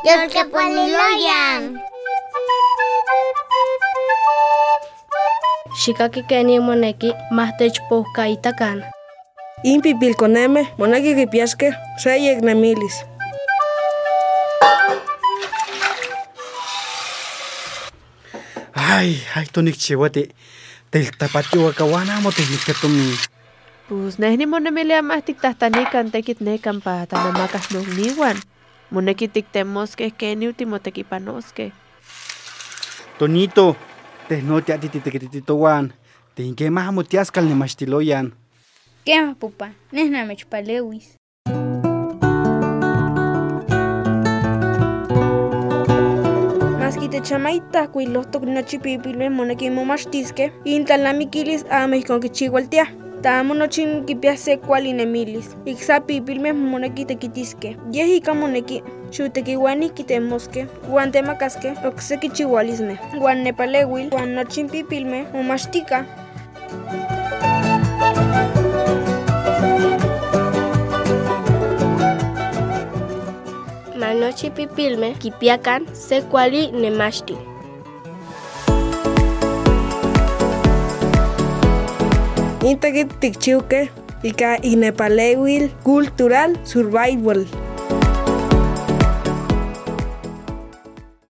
Yoltlapualiloyan. Xikaki keni moneki mahtechpohkaitakan. Inpi pilconeme, moneki kipiaske, seyek nemilis. Ay, ay, tonik chihuate. Tel tapatio kawana mo tehnik katumi. Pues nehni monemilia mahtik tahtanikan tekit nekan pa tanamakas nohniwan. Moneki tiktemoskeh keni utimotekipanoskeh. Tonito, tehnotia tititekititowan. Tinke más motiaskal ni maxtiloyan. Kema pupa, nehna mechpalewis. Maski te chamaita kuilohtok nochipipilme moneki momaxtiske, intalnamikilis amehkon kichiualtia. Tamo nochin kipiase kuali nemilis. Iksa pipilme moneki tekitiske. Yeh ika moneki xutekiuani kitemoske, uan temakaske okse kichiualisme. Uan nepalewil, uan nochin pipilme momaxtika. Manochi pipilme kipiakan se kuali Intakit tikchiuke, ika inepalewil cultural survival.